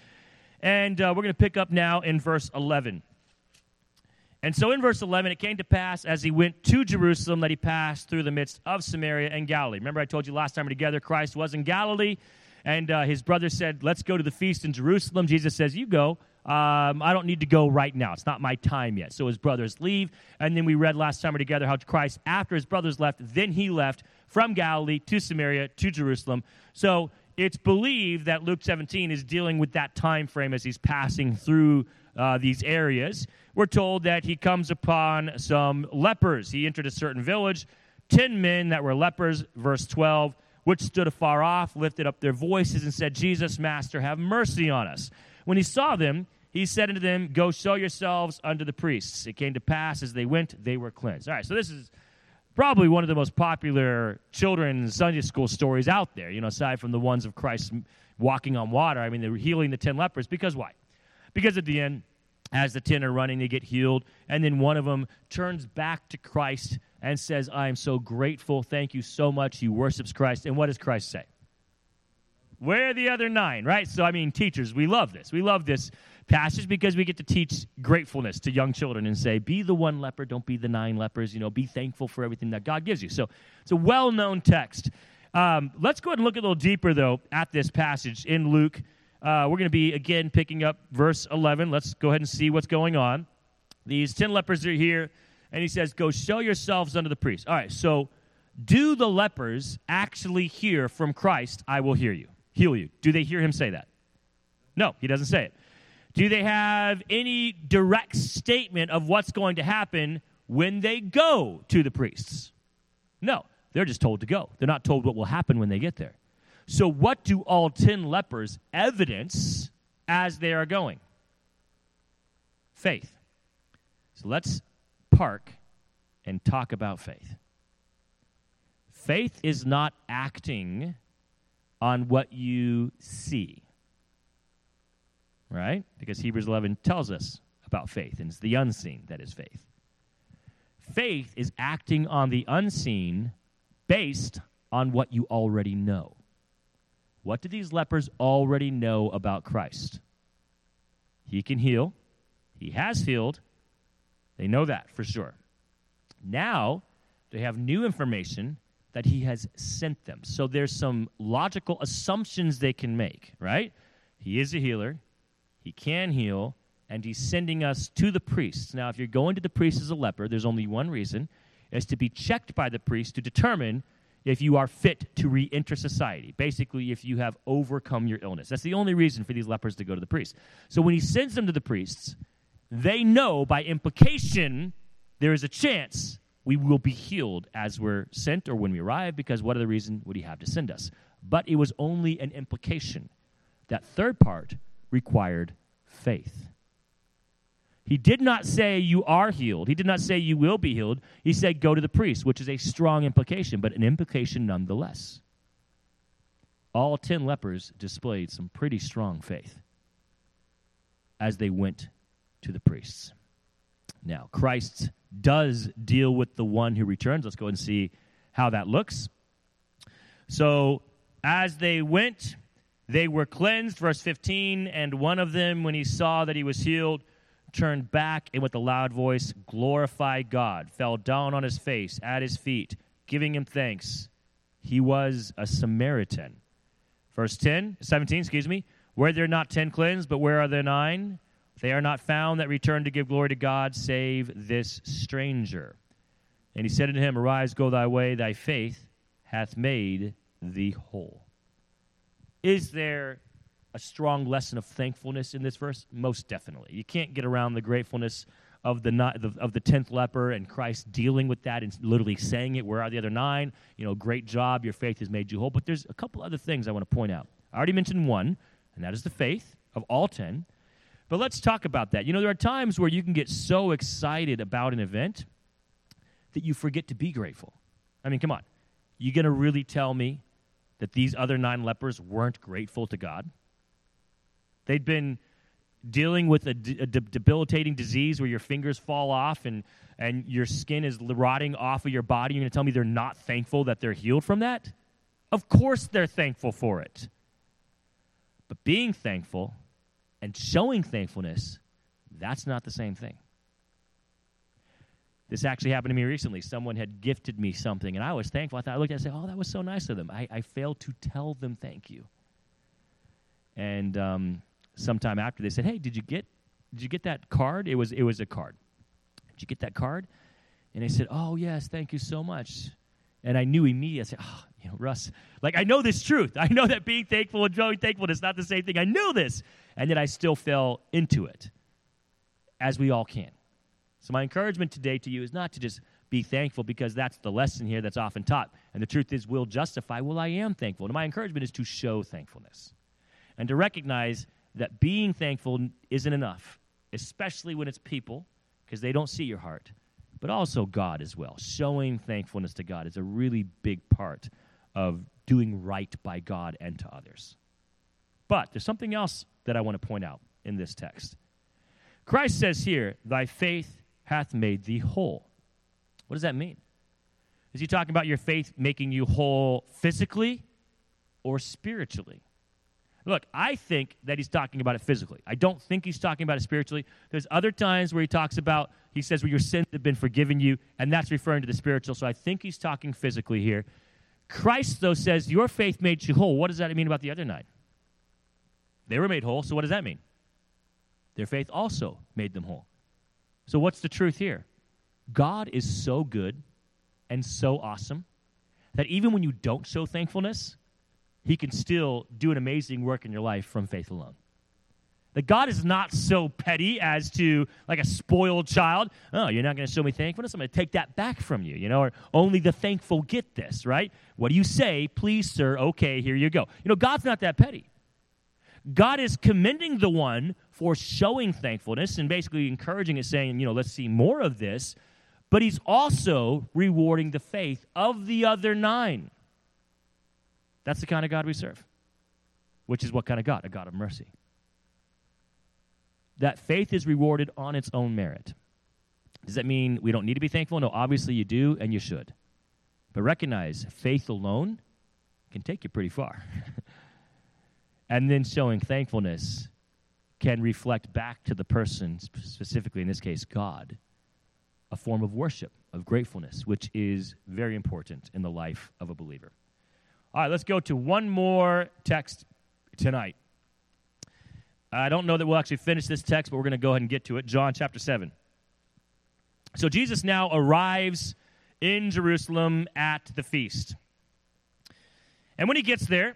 and uh, we're going to pick up now in verse 11. And so in verse 11, it came to pass as he went to Jerusalem that he passed through the midst of Samaria and Galilee. Remember, I told you last time we're together, Christ was in Galilee, and uh, his brother said, Let's go to the feast in Jerusalem. Jesus says, You go. Um, I don't need to go right now. It's not my time yet. So his brothers leave. And then we read last time we're together how Christ, after his brothers left, then he left from Galilee to Samaria to Jerusalem. So it's believed that Luke 17 is dealing with that time frame as he's passing through uh, these areas. We're told that he comes upon some lepers. He entered a certain village, 10 men that were lepers, verse 12, which stood afar off, lifted up their voices, and said, Jesus, Master, have mercy on us. When he saw them, he said unto them, Go show yourselves unto the priests. It came to pass as they went, they were cleansed. All right, so this is probably one of the most popular children's Sunday school stories out there, you know, aside from the ones of Christ walking on water. I mean, they're healing the 10 lepers. Because why? Because at the end, as the 10 are running, they get healed. And then one of them turns back to Christ and says, I am so grateful. Thank you so much. He worships Christ. And what does Christ say? Where are the other nine, right? So, I mean, teachers, we love this. We love this passage because we get to teach gratefulness to young children and say, be the one leper, don't be the nine lepers. You know, be thankful for everything that God gives you. So, it's a well known text. Um, let's go ahead and look a little deeper, though, at this passage in Luke uh, we're going to be, again, picking up verse 11. Let's go ahead and see what's going on. These 10 lepers are here, and he says, Go show yourselves unto the priest. All right, so do the lepers actually hear from Christ, I will hear you, heal you? Do they hear him say that? No, he doesn't say it. Do they have any direct statement of what's going to happen when they go to the priests? No, they're just told to go. They're not told what will happen when they get there. So, what do all 10 lepers evidence as they are going? Faith. So, let's park and talk about faith. Faith is not acting on what you see, right? Because Hebrews 11 tells us about faith, and it's the unseen that is faith. Faith is acting on the unseen based on what you already know. What do these lepers already know about Christ? He can heal, He has healed. They know that for sure. Now they have new information that He has sent them. So there's some logical assumptions they can make, right? He is a healer, He can heal, and He's sending us to the priests. Now, if you're going to the priest as a leper, there's only one reason is to be checked by the priest to determine if you are fit to re enter society. Basically, if you have overcome your illness. That's the only reason for these lepers to go to the priest. So when he sends them to the priests, they know by implication there is a chance we will be healed as we're sent or when we arrive, because what other reason would he have to send us? But it was only an implication. That third part required faith. He did not say you are healed. He did not say you will be healed. He said go to the priest, which is a strong implication, but an implication nonetheless. All 10 lepers displayed some pretty strong faith as they went to the priests. Now, Christ does deal with the one who returns. Let's go and see how that looks. So, as they went, they were cleansed, verse 15, and one of them, when he saw that he was healed, turned back and with a loud voice glorified God, fell down on his face at his feet, giving him thanks. He was a Samaritan. Verse 10, 17, excuse me. Were there not ten cleansed, but where are the nine? They are not found that return to give glory to God, save this stranger. And he said unto him, Arise, go thy way, thy faith hath made thee whole. Is there a strong lesson of thankfulness in this verse? Most definitely. You can't get around the gratefulness of the of the tenth leper and Christ dealing with that and literally saying it. Where are the other nine? You know, great job. Your faith has made you whole. But there's a couple other things I want to point out. I already mentioned one, and that is the faith of all ten. But let's talk about that. You know, there are times where you can get so excited about an event that you forget to be grateful. I mean, come on. You going to really tell me that these other nine lepers weren't grateful to God? They'd been dealing with a, de- a de- debilitating disease where your fingers fall off and, and your skin is rotting off of your body. You're going to tell me they're not thankful that they're healed from that? Of course they're thankful for it. But being thankful and showing thankfulness, that's not the same thing. This actually happened to me recently. Someone had gifted me something, and I was thankful. I thought I looked at it and said, "Oh, that was so nice of them." I, I failed to tell them thank you. And um, sometime after they said, "Hey, did you get did you get that card? It was it was a card. Did you get that card?" And I said, "Oh yes, thank you so much." And I knew immediately. I said, "Oh, you know, Russ, like I know this truth. I know that being thankful and showing thankfulness is not the same thing. I knew this, and yet I still fell into it, as we all can." So my encouragement today to you is not to just be thankful because that's the lesson here that's often taught. And the truth is, we'll justify, well, I am thankful. And my encouragement is to show thankfulness and to recognize that being thankful isn't enough, especially when it's people, because they don't see your heart, but also God as well. Showing thankfulness to God is a really big part of doing right by God and to others. But there's something else that I want to point out in this text. Christ says here, Thy faith hath made thee whole. What does that mean? Is he talking about your faith making you whole physically or spiritually? Look, I think that he's talking about it physically. I don't think he's talking about it spiritually. There's other times where he talks about, he says, where your sins have been forgiven you, and that's referring to the spiritual. So I think he's talking physically here. Christ, though, says, Your faith made you whole. What does that mean about the other nine? They were made whole, so what does that mean? Their faith also made them whole. So what's the truth here? God is so good and so awesome that even when you don't show thankfulness, he can still do an amazing work in your life from faith alone. That God is not so petty as to, like a spoiled child, oh, you're not going to show me thankfulness? I'm going to take that back from you, you know, or only the thankful get this, right? What do you say? Please, sir, okay, here you go. You know, God's not that petty. God is commending the one for showing thankfulness and basically encouraging it, saying, you know, let's see more of this. But he's also rewarding the faith of the other nine. That's the kind of God we serve, which is what kind of God? A God of mercy. That faith is rewarded on its own merit. Does that mean we don't need to be thankful? No, obviously you do, and you should. But recognize faith alone can take you pretty far. and then showing thankfulness can reflect back to the person, specifically in this case, God, a form of worship, of gratefulness, which is very important in the life of a believer. All right, let's go to one more text tonight. I don't know that we'll actually finish this text, but we're going to go ahead and get to it. John chapter 7. So Jesus now arrives in Jerusalem at the feast. And when he gets there,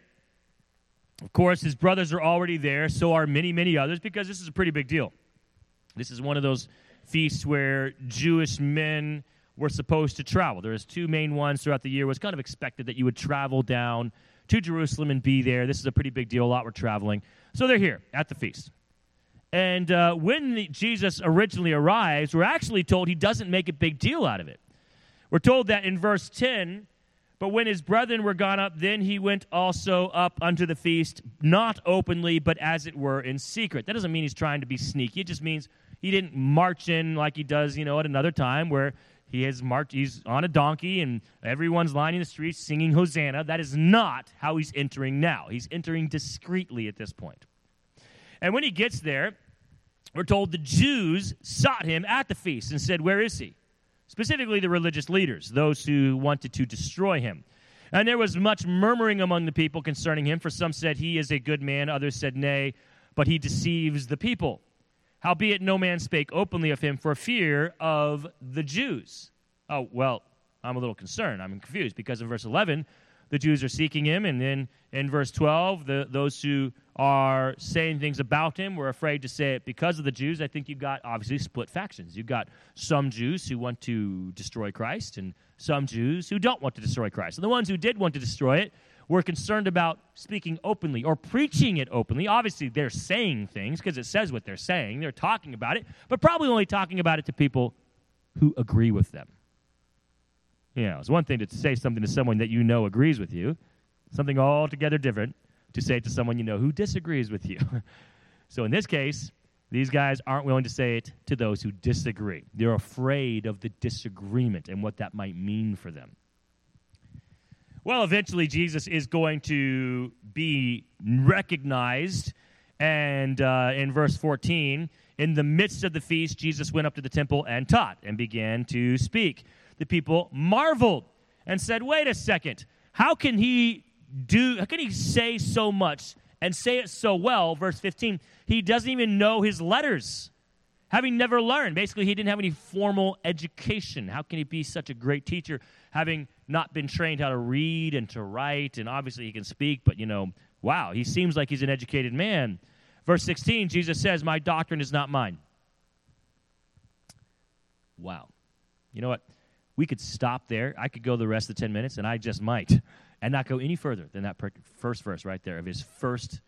of course, his brothers are already there, so are many, many others, because this is a pretty big deal. This is one of those feasts where Jewish men were supposed to travel. There's two main ones throughout the year. It was kind of expected that you would travel down to Jerusalem and be there. This is a pretty big deal. A lot were traveling. So they're here at the feast. And uh, when the, Jesus originally arrives, we're actually told he doesn't make a big deal out of it. We're told that in verse 10 but when his brethren were gone up, then he went also up unto the feast, not openly, but as it were in secret. That doesn't mean he's trying to be sneaky. It just means he didn't march in like he does, you know, at another time where he has marked, he's on a donkey and everyone's lining the streets singing Hosanna. That is not how he's entering now. He's entering discreetly at this point. And when he gets there, we're told the Jews sought him at the feast and said, Where is he? Specifically, the religious leaders, those who wanted to destroy him. And there was much murmuring among the people concerning him, for some said, He is a good man, others said, Nay, but he deceives the people. Howbeit, no man spake openly of him for fear of the Jews. Oh, well, I'm a little concerned. I'm confused because in verse 11, the Jews are seeking him. And then in verse 12, the, those who are saying things about him were afraid to say it because of the Jews. I think you've got obviously split factions. You've got some Jews who want to destroy Christ and some Jews who don't want to destroy Christ. And the ones who did want to destroy it were concerned about speaking openly or preaching it openly. Obviously, they're saying things because it says what they're saying. They're talking about it, but probably only talking about it to people who agree with them. You know, it's one thing to say something to someone that you know agrees with you, something altogether different to say it to someone you know who disagrees with you. so in this case, these guys aren't willing to say it to those who disagree. They're afraid of the disagreement and what that might mean for them. Well, eventually, Jesus is going to be recognized. And uh, in verse 14, in the midst of the feast, Jesus went up to the temple and taught and began to speak the people marveled and said, Wait a second, how can he do, how can he say so much and say it so well? Verse 15, he doesn't even know his letters, having never learned. Basically, he didn't have any formal education. How can he be such a great teacher, having not been trained how to read and to write? And obviously, he can speak, but you know, wow, he seems like he's an educated man. Verse 16, Jesus says, My doctrine is not mine. Wow. You know what? we could stop there. I could go the rest of the 10 minutes, and I just might, and not go any further than that first verse right there of his first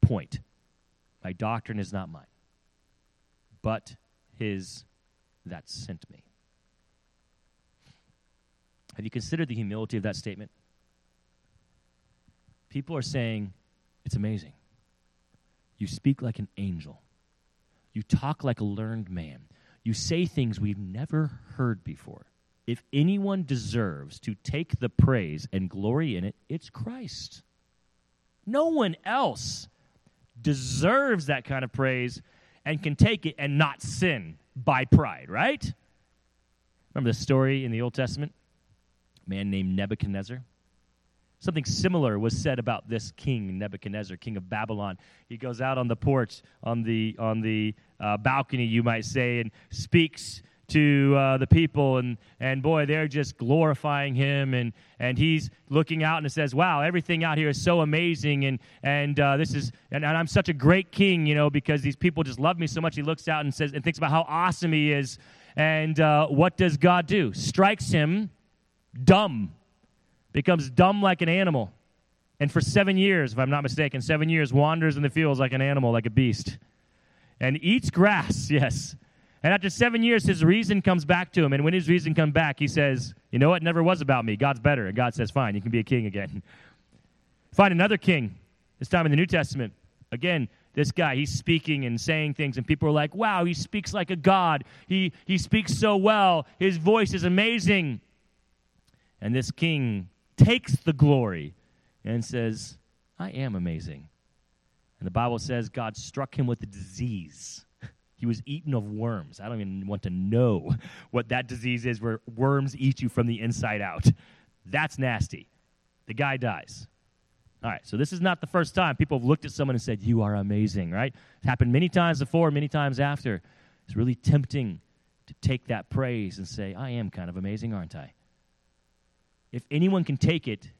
point. My doctrine is not mine, but his that sent me. Have you considered the humility of that statement? People are saying, it's amazing. You speak like an angel. You talk like a learned man. You say things we've never heard before if anyone deserves to take the praise and glory in it, it's Christ. No one else deserves that kind of praise and can take it and not sin by pride, right? Remember the story in the Old Testament? A man named Nebuchadnezzar. Something similar was said about this king, Nebuchadnezzar, king of Babylon. He goes out on the porch, on the, on the uh, balcony, you might say, and speaks to uh, the people and and boy they're just glorifying him and and he's looking out and says wow everything out here is so amazing and and uh, this is and, and, i'm such a great king you know because these people just love me so much. He looks out and says and thinks about how awesome he is and uh, what does god do? Strikes him dumb becomes dumb like an animal and for seven years if i'm not mistaken seven years wanders in the fields like an animal like a beast and eats grass yes and after seven years, his reason comes back to him. And when his reason comes back, he says, You know what? It never was about me. God's better. And God says, Fine, you can be a king again. Find another king, this time in the New Testament. Again, this guy, he's speaking and saying things, and people are like, Wow, he speaks like a God. He, he speaks so well. His voice is amazing. And this king takes the glory and says, I am amazing. And the Bible says God struck him with a disease he was eaten of worms. I don't even want to know what that disease is where worms eat you from the inside out. That's nasty. The guy dies. All right, so this is not the first time people have looked at someone and said, You are amazing, right? It's happened many times before, many times after. It's really tempting to take that praise and say, I am kind of amazing, aren't I? If anyone can take it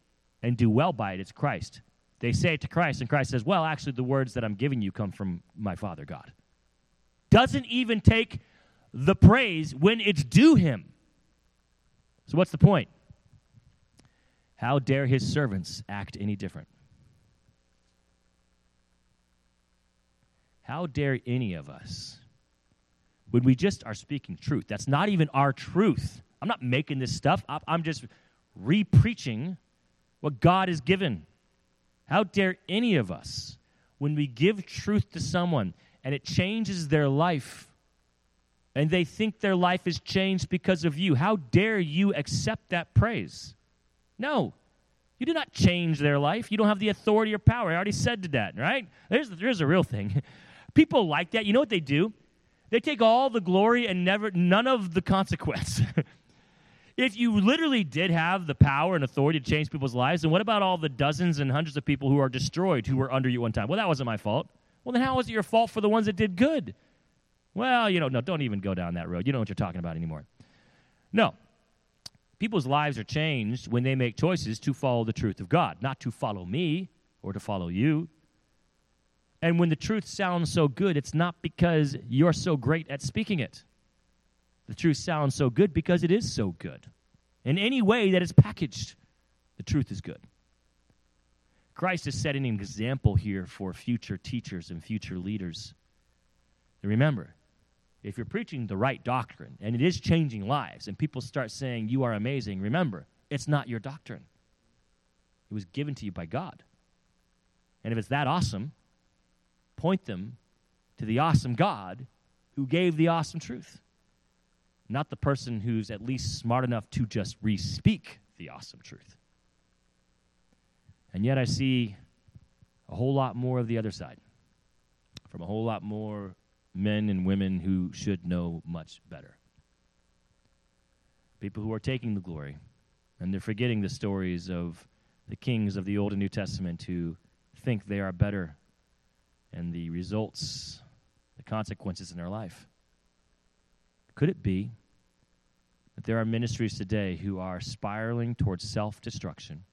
and do well by it, it's Christ. They say it to Christ, and Christ says, Well, actually, the words that I'm giving you come from my Father God doesn't even take the praise when it's due him. So, what's the point? How dare his servants act any different? How dare any of us, when we just are speaking truth, that's not even our truth. I'm not making this stuff up, I'm just re preaching what God has given. How dare any of us, when we give truth to someone, and it changes their life. And they think their life is changed because of you. How dare you accept that praise? No. You do not change their life. You don't have the authority or power. I already said to that, right? There's, there's a real thing. People like that. You know what they do? They take all the glory and never none of the consequence. if you literally did have the power and authority to change people's lives, then what about all the dozens and hundreds of people who are destroyed who were under you one time? Well, that wasn't my fault. Well, then how was it your fault for the ones that did good? Well, you know, no, don't even go down that road. You know what you're talking about anymore. No. People's lives are changed when they make choices to follow the truth of God, not to follow me or to follow you. And when the truth sounds so good, it's not because you're so great at speaking it. The truth sounds so good because it is so good. In any way that it's packaged, the truth is good. Christ is setting an example here for future teachers and future leaders. And remember, if you're preaching the right doctrine and it is changing lives and people start saying you are amazing, remember, it's not your doctrine. It was given to you by God. And if it's that awesome, point them to the awesome God who gave the awesome truth, not the person who's at least smart enough to just re speak the awesome truth. And yet I see a whole lot more of the other side from a whole lot more men and women who should know much better. People who are taking the glory and they're forgetting the stories of the kings of the Old and New Testament who think they are better and the results, the consequences in their life. Could it be that there are ministries today who are spiraling towards self destruction,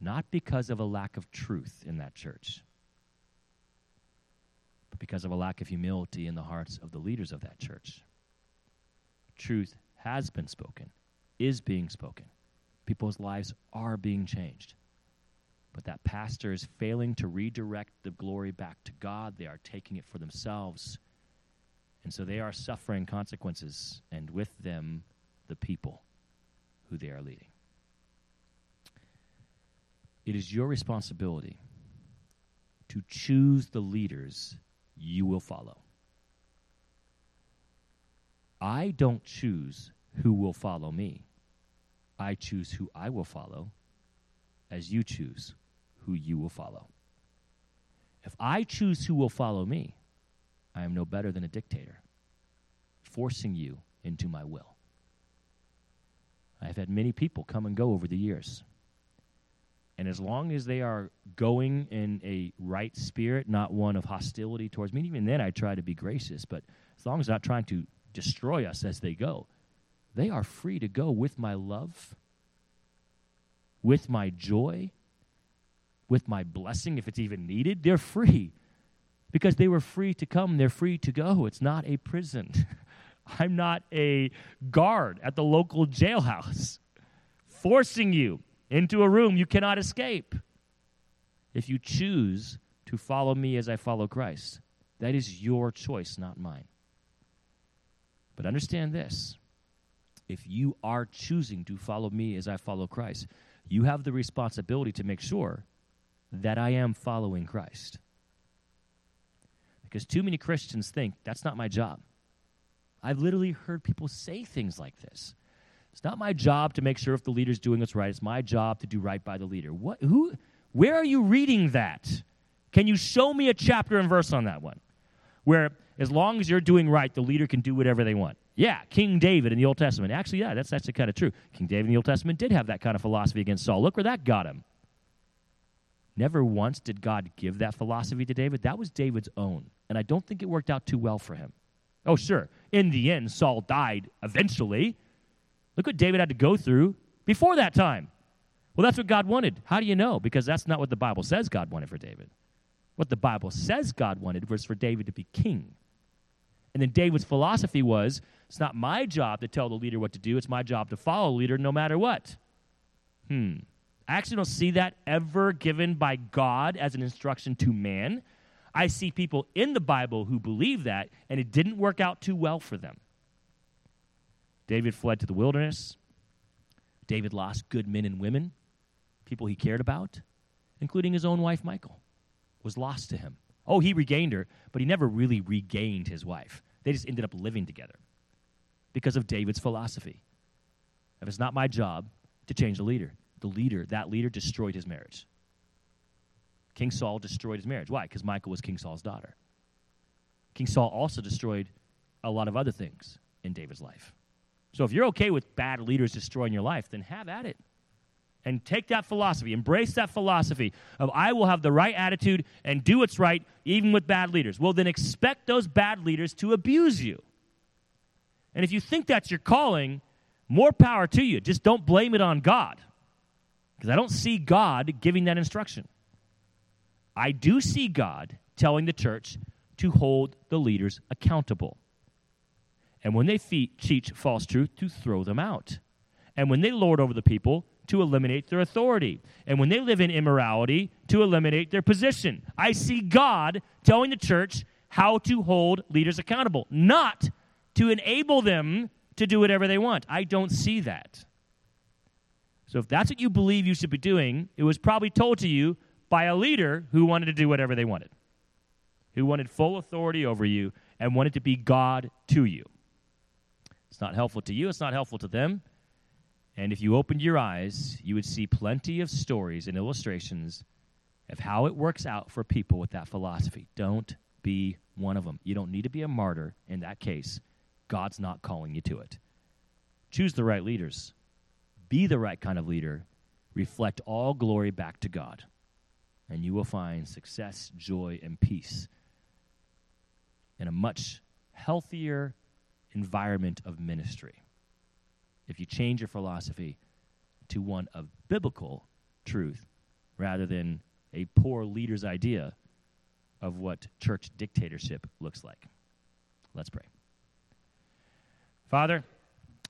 not because of a lack of truth in that church, but because of a lack of humility in the hearts of the leaders of that church? Truth has been spoken, is being spoken. People's lives are being changed. But that pastor is failing to redirect the glory back to God. They are taking it for themselves. And so they are suffering consequences, and with them, the people who they are leading. It is your responsibility to choose the leaders you will follow. I don't choose who will follow me. I choose who I will follow as you choose who you will follow. If I choose who will follow me, I am no better than a dictator, forcing you into my will. I have had many people come and go over the years. And as long as they are going in a right spirit, not one of hostility towards me, even then I try to be gracious, but as long as they're not trying to destroy us as they go, they are free to go with my love, with my joy, with my blessing if it's even needed. They're free because they were free to come, they're free to go. It's not a prison. I'm not a guard at the local jailhouse forcing you into a room you cannot escape. If you choose to follow me as I follow Christ, that is your choice, not mine. But understand this if you are choosing to follow me as I follow Christ, you have the responsibility to make sure that I am following Christ. Because too many Christians think that's not my job. I've literally heard people say things like this. It's not my job to make sure if the leader's doing what's right. It's my job to do right by the leader. What who where are you reading that? Can you show me a chapter and verse on that one? Where as long as you're doing right, the leader can do whatever they want. Yeah, King David in the Old Testament. Actually, yeah, that's actually kind of true. King David in the Old Testament did have that kind of philosophy against Saul. Look where that got him. Never once did God give that philosophy to David. That was David's own. And I don't think it worked out too well for him. Oh, sure. In the end, Saul died eventually. Look what David had to go through before that time. Well, that's what God wanted. How do you know? Because that's not what the Bible says God wanted for David. What the Bible says God wanted was for David to be king. And then David's philosophy was it's not my job to tell the leader what to do, it's my job to follow the leader no matter what. Hmm. I actually don't see that ever given by God as an instruction to man. I see people in the Bible who believe that, and it didn't work out too well for them. David fled to the wilderness. David lost good men and women, people he cared about, including his own wife, Michal, was lost to him. Oh, he regained her, but he never really regained his wife. They just ended up living together because of David's philosophy. If it's not my job to change the leader, the leader, that leader destroyed his marriage. King Saul destroyed his marriage. Why? Because Michal was King Saul's daughter. King Saul also destroyed a lot of other things in David's life. So if you're okay with bad leaders destroying your life, then have at it. And take that philosophy, embrace that philosophy of I will have the right attitude and do what's right even with bad leaders. Well, then expect those bad leaders to abuse you. And if you think that's your calling, more power to you. Just don't blame it on God. Because I don't see God giving that instruction. I do see God telling the church to hold the leaders accountable. And when they teach false truth, to throw them out. And when they lord over the people, to eliminate their authority. And when they live in immorality, to eliminate their position. I see God telling the church how to hold leaders accountable, not to enable them to do whatever they want. I don't see that. So if that's what you believe you should be doing, it was probably told to you by a leader who wanted to do whatever they wanted, who wanted full authority over you and wanted to be God to you. It's not helpful to you, it's not helpful to them. And if you opened your eyes, you would see plenty of stories and illustrations of how it works out for people with that philosophy. Don't be one of them. You don't need to be a martyr in that case. God's not calling you to it. Choose the right leaders be the right kind of leader, reflect all glory back to God, and you will find success, joy, and peace in a much healthier environment of ministry. If you change your philosophy to one of biblical truth rather than a poor leader's idea of what church dictatorship looks like. Let's pray. Father,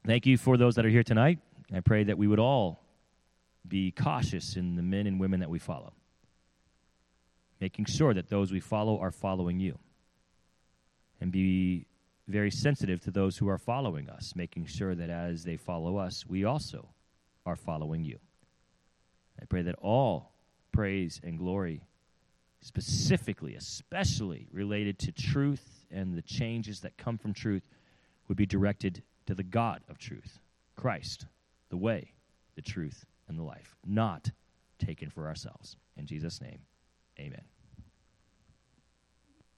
thank you for those that are here tonight. I pray that we would all be cautious in the men and women that we follow, making sure that those we follow are following you, and be very sensitive to those who are following us, making sure that as they follow us, we also are following you. I pray that all praise and glory, specifically, especially related to truth and the changes that come from truth, would be directed to the God of truth, Christ the way, the truth, and the life, not taken for ourselves. In Jesus' name, amen.